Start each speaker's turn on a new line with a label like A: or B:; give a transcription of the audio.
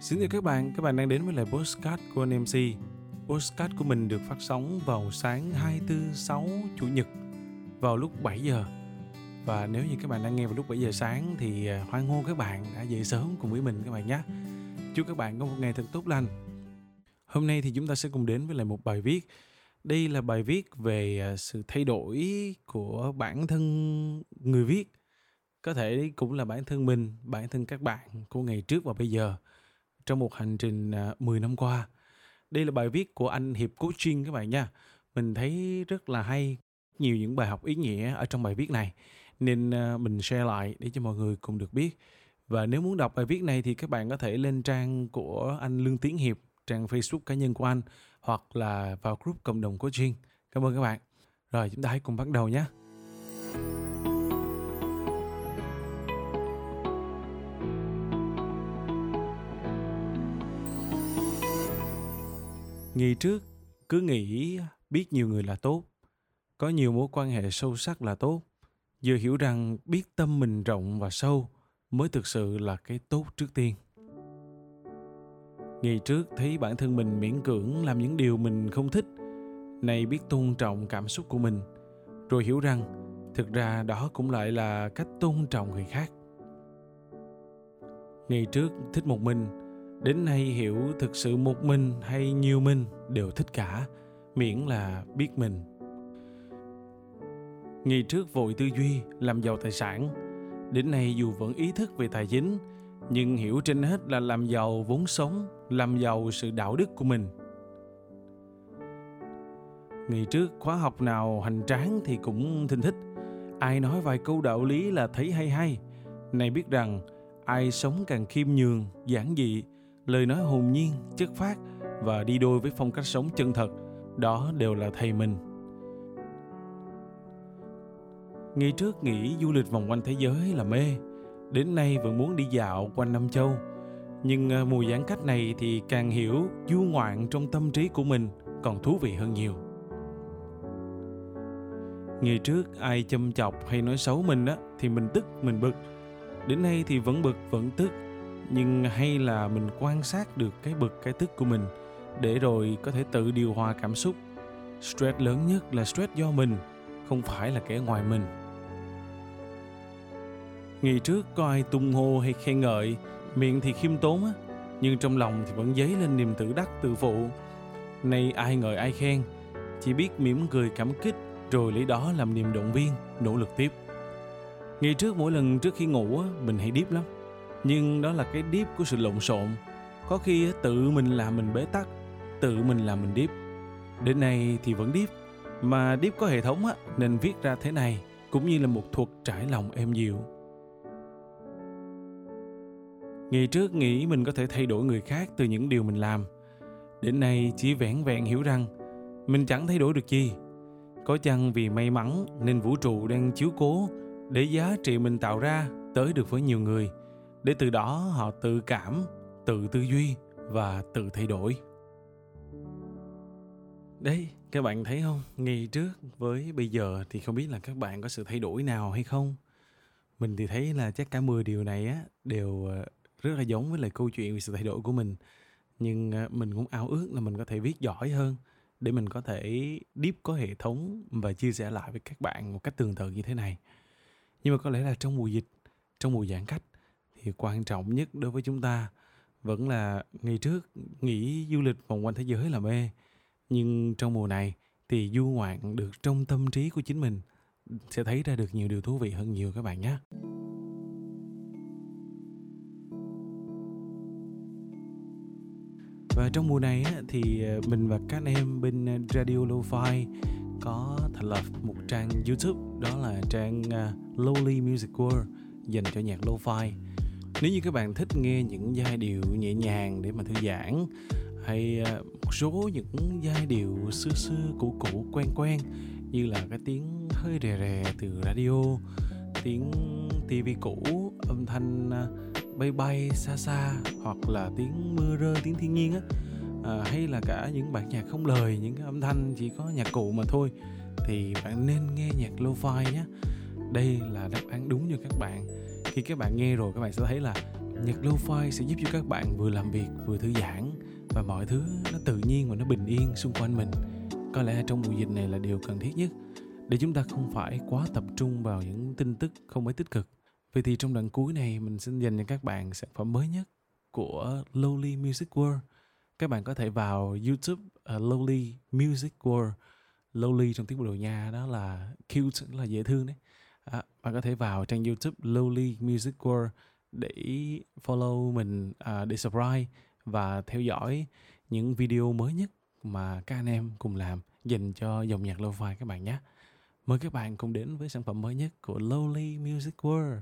A: Xin chào các bạn, các bạn đang đến với lại Postcard của anh MC. Postcard của mình được phát sóng vào sáng 24, 6, Chủ nhật vào lúc 7 giờ. Và nếu như các bạn đang nghe vào lúc 7 giờ sáng thì à, hoan hô các bạn đã dậy sớm cùng với mình các bạn nhé. Chúc các bạn có một ngày thật tốt lành. Hôm nay thì chúng ta sẽ cùng đến với lại một bài viết. Đây là bài viết về à, sự thay đổi của bản thân người viết. Có thể cũng là bản thân mình, bản thân các bạn của ngày trước và bây giờ trong một hành trình à, 10 năm qua. Đây là bài viết của anh Hiệp Coaching các bạn nha. Mình thấy rất là hay, nhiều những bài học ý nghĩa ở trong bài viết này nên à, mình share lại để cho mọi người cùng được biết. Và nếu muốn đọc bài viết này thì các bạn có thể lên trang của anh Lương Tiến Hiệp, trang Facebook cá nhân của anh hoặc là vào group cộng đồng coaching. Cảm ơn các bạn. Rồi chúng ta hãy cùng bắt đầu nhé. Ngày trước, cứ nghĩ biết nhiều người là tốt, có nhiều mối quan hệ sâu sắc là tốt. Giờ hiểu rằng biết tâm mình rộng và sâu mới thực sự là cái tốt trước tiên. Ngày trước thấy bản thân mình miễn cưỡng làm những điều mình không thích, nay biết tôn trọng cảm xúc của mình, rồi hiểu rằng thực ra đó cũng lại là cách tôn trọng người khác. Ngày trước thích một mình, Đến nay hiểu thực sự một mình hay nhiều mình đều thích cả, miễn là biết mình. Ngày trước vội tư duy, làm giàu tài sản. Đến nay dù vẫn ý thức về tài chính, nhưng hiểu trên hết là làm giàu vốn sống, làm giàu sự đạo đức của mình. Ngày trước khóa học nào hành tráng thì cũng thinh thích. Ai nói vài câu đạo lý là thấy hay hay. Này biết rằng ai sống càng khiêm nhường, giản dị lời nói hồn nhiên, chất phát và đi đôi với phong cách sống chân thật, đó đều là thầy mình. Ngày trước nghĩ du lịch vòng quanh thế giới là mê, đến nay vẫn muốn đi dạo quanh năm châu. Nhưng à, mùa giãn cách này thì càng hiểu du ngoạn trong tâm trí của mình còn thú vị hơn nhiều. Ngày trước ai châm chọc hay nói xấu mình á thì mình tức, mình bực. Đến nay thì vẫn bực, vẫn tức nhưng hay là mình quan sát được cái bực, cái tức của mình để rồi có thể tự điều hòa cảm xúc. Stress lớn nhất là stress do mình, không phải là kẻ ngoài mình. Ngày trước có ai tung hô hay khen ngợi, miệng thì khiêm tốn á, nhưng trong lòng thì vẫn dấy lên niềm tự đắc, tự phụ. Nay ai ngợi ai khen, chỉ biết mỉm cười cảm kích, rồi lấy đó làm niềm động viên, nỗ lực tiếp. Ngày trước mỗi lần trước khi ngủ á, mình hay điếp lắm nhưng đó là cái deep của sự lộn xộn. Có khi tự mình làm mình bế tắc, tự mình làm mình deep. Đến nay thì vẫn deep, mà deep có hệ thống á, nên viết ra thế này cũng như là một thuật trải lòng êm dịu. Ngày trước nghĩ mình có thể thay đổi người khác từ những điều mình làm. Đến nay chỉ vẻn vẹn hiểu rằng mình chẳng thay đổi được gì. Có chăng vì may mắn nên vũ trụ đang chiếu cố để giá trị mình tạo ra tới được với nhiều người để từ đó họ tự cảm, tự tư duy và tự thay đổi. Đấy các bạn thấy không? Ngày trước với bây giờ thì không biết là các bạn có sự thay đổi nào hay không? Mình thì thấy là chắc cả 10 điều này á, đều ờ, rất là giống với lại câu chuyện về sự thay đổi của mình. Nhưng ờ, mình cũng ao ước là mình có thể viết giỏi hơn để mình có thể deep có hệ thống và chia sẻ lại với các bạn một cách tường tận như thế này. Nhưng mà có lẽ là trong mùa dịch, trong mùa giãn cách thì quan trọng nhất đối với chúng ta vẫn là ngày trước nghĩ du lịch vòng quanh thế giới là mê. Nhưng trong mùa này thì du ngoạn được trong tâm trí của chính mình sẽ thấy ra được nhiều điều thú vị hơn nhiều các bạn nhé. Và trong mùa này thì ờ, mình và các em bên ờ, Radio Lo-Fi có thành lập một trang YouTube, đó là trang ờ, Lowly Music World dành cho nhạc lo-fi nếu như các bạn thích nghe những giai điệu nhẹ nhàng để mà thư giãn hay à, một số những giai điệu xưa xưa cũ cũ quen quen như là cái tiếng hơi rè rè từ radio tiếng tivi cũ âm thanh à, bay bay xa xa hoặc là tiếng mưa rơi tiếng thiên nhiên á à, hay là cả những bản nhạc không lời những cái âm thanh chỉ có nhạc cụ mà thôi thì bạn nên nghe nhạc lo-fi nhé. Đây là đáp án đúng cho các bạn khi các bạn nghe rồi các bạn sẽ thấy là Nhạc lo-fi sẽ giúp cho các bạn vừa làm việc vừa thư giãn và mọi thứ nó tự nhiên và nó bình yên xung quanh mình. Có lẽ trong mùa dịch này là điều cần thiết nhất để chúng ta không phải quá tập trung vào những tin tức không mấy tích cực. Vậy thì trong đoạn cuối này mình xin dành cho các bạn sản phẩm mới nhất của Lowly Music World. Các bạn có thể vào YouTube uh, Lowly Music World. Lowly trong tiếng Bồ Đào Nha đó là cute, là dễ thương đấy. À, bạn có thể vào trang YouTube Lowly Music World để follow mình, à, để subscribe và theo dõi những video mới nhất mà các anh em cùng làm dành cho dòng nhạc lo-fi các bạn nhé. Mời các bạn cùng đến với sản phẩm mới nhất của Lowly Music World.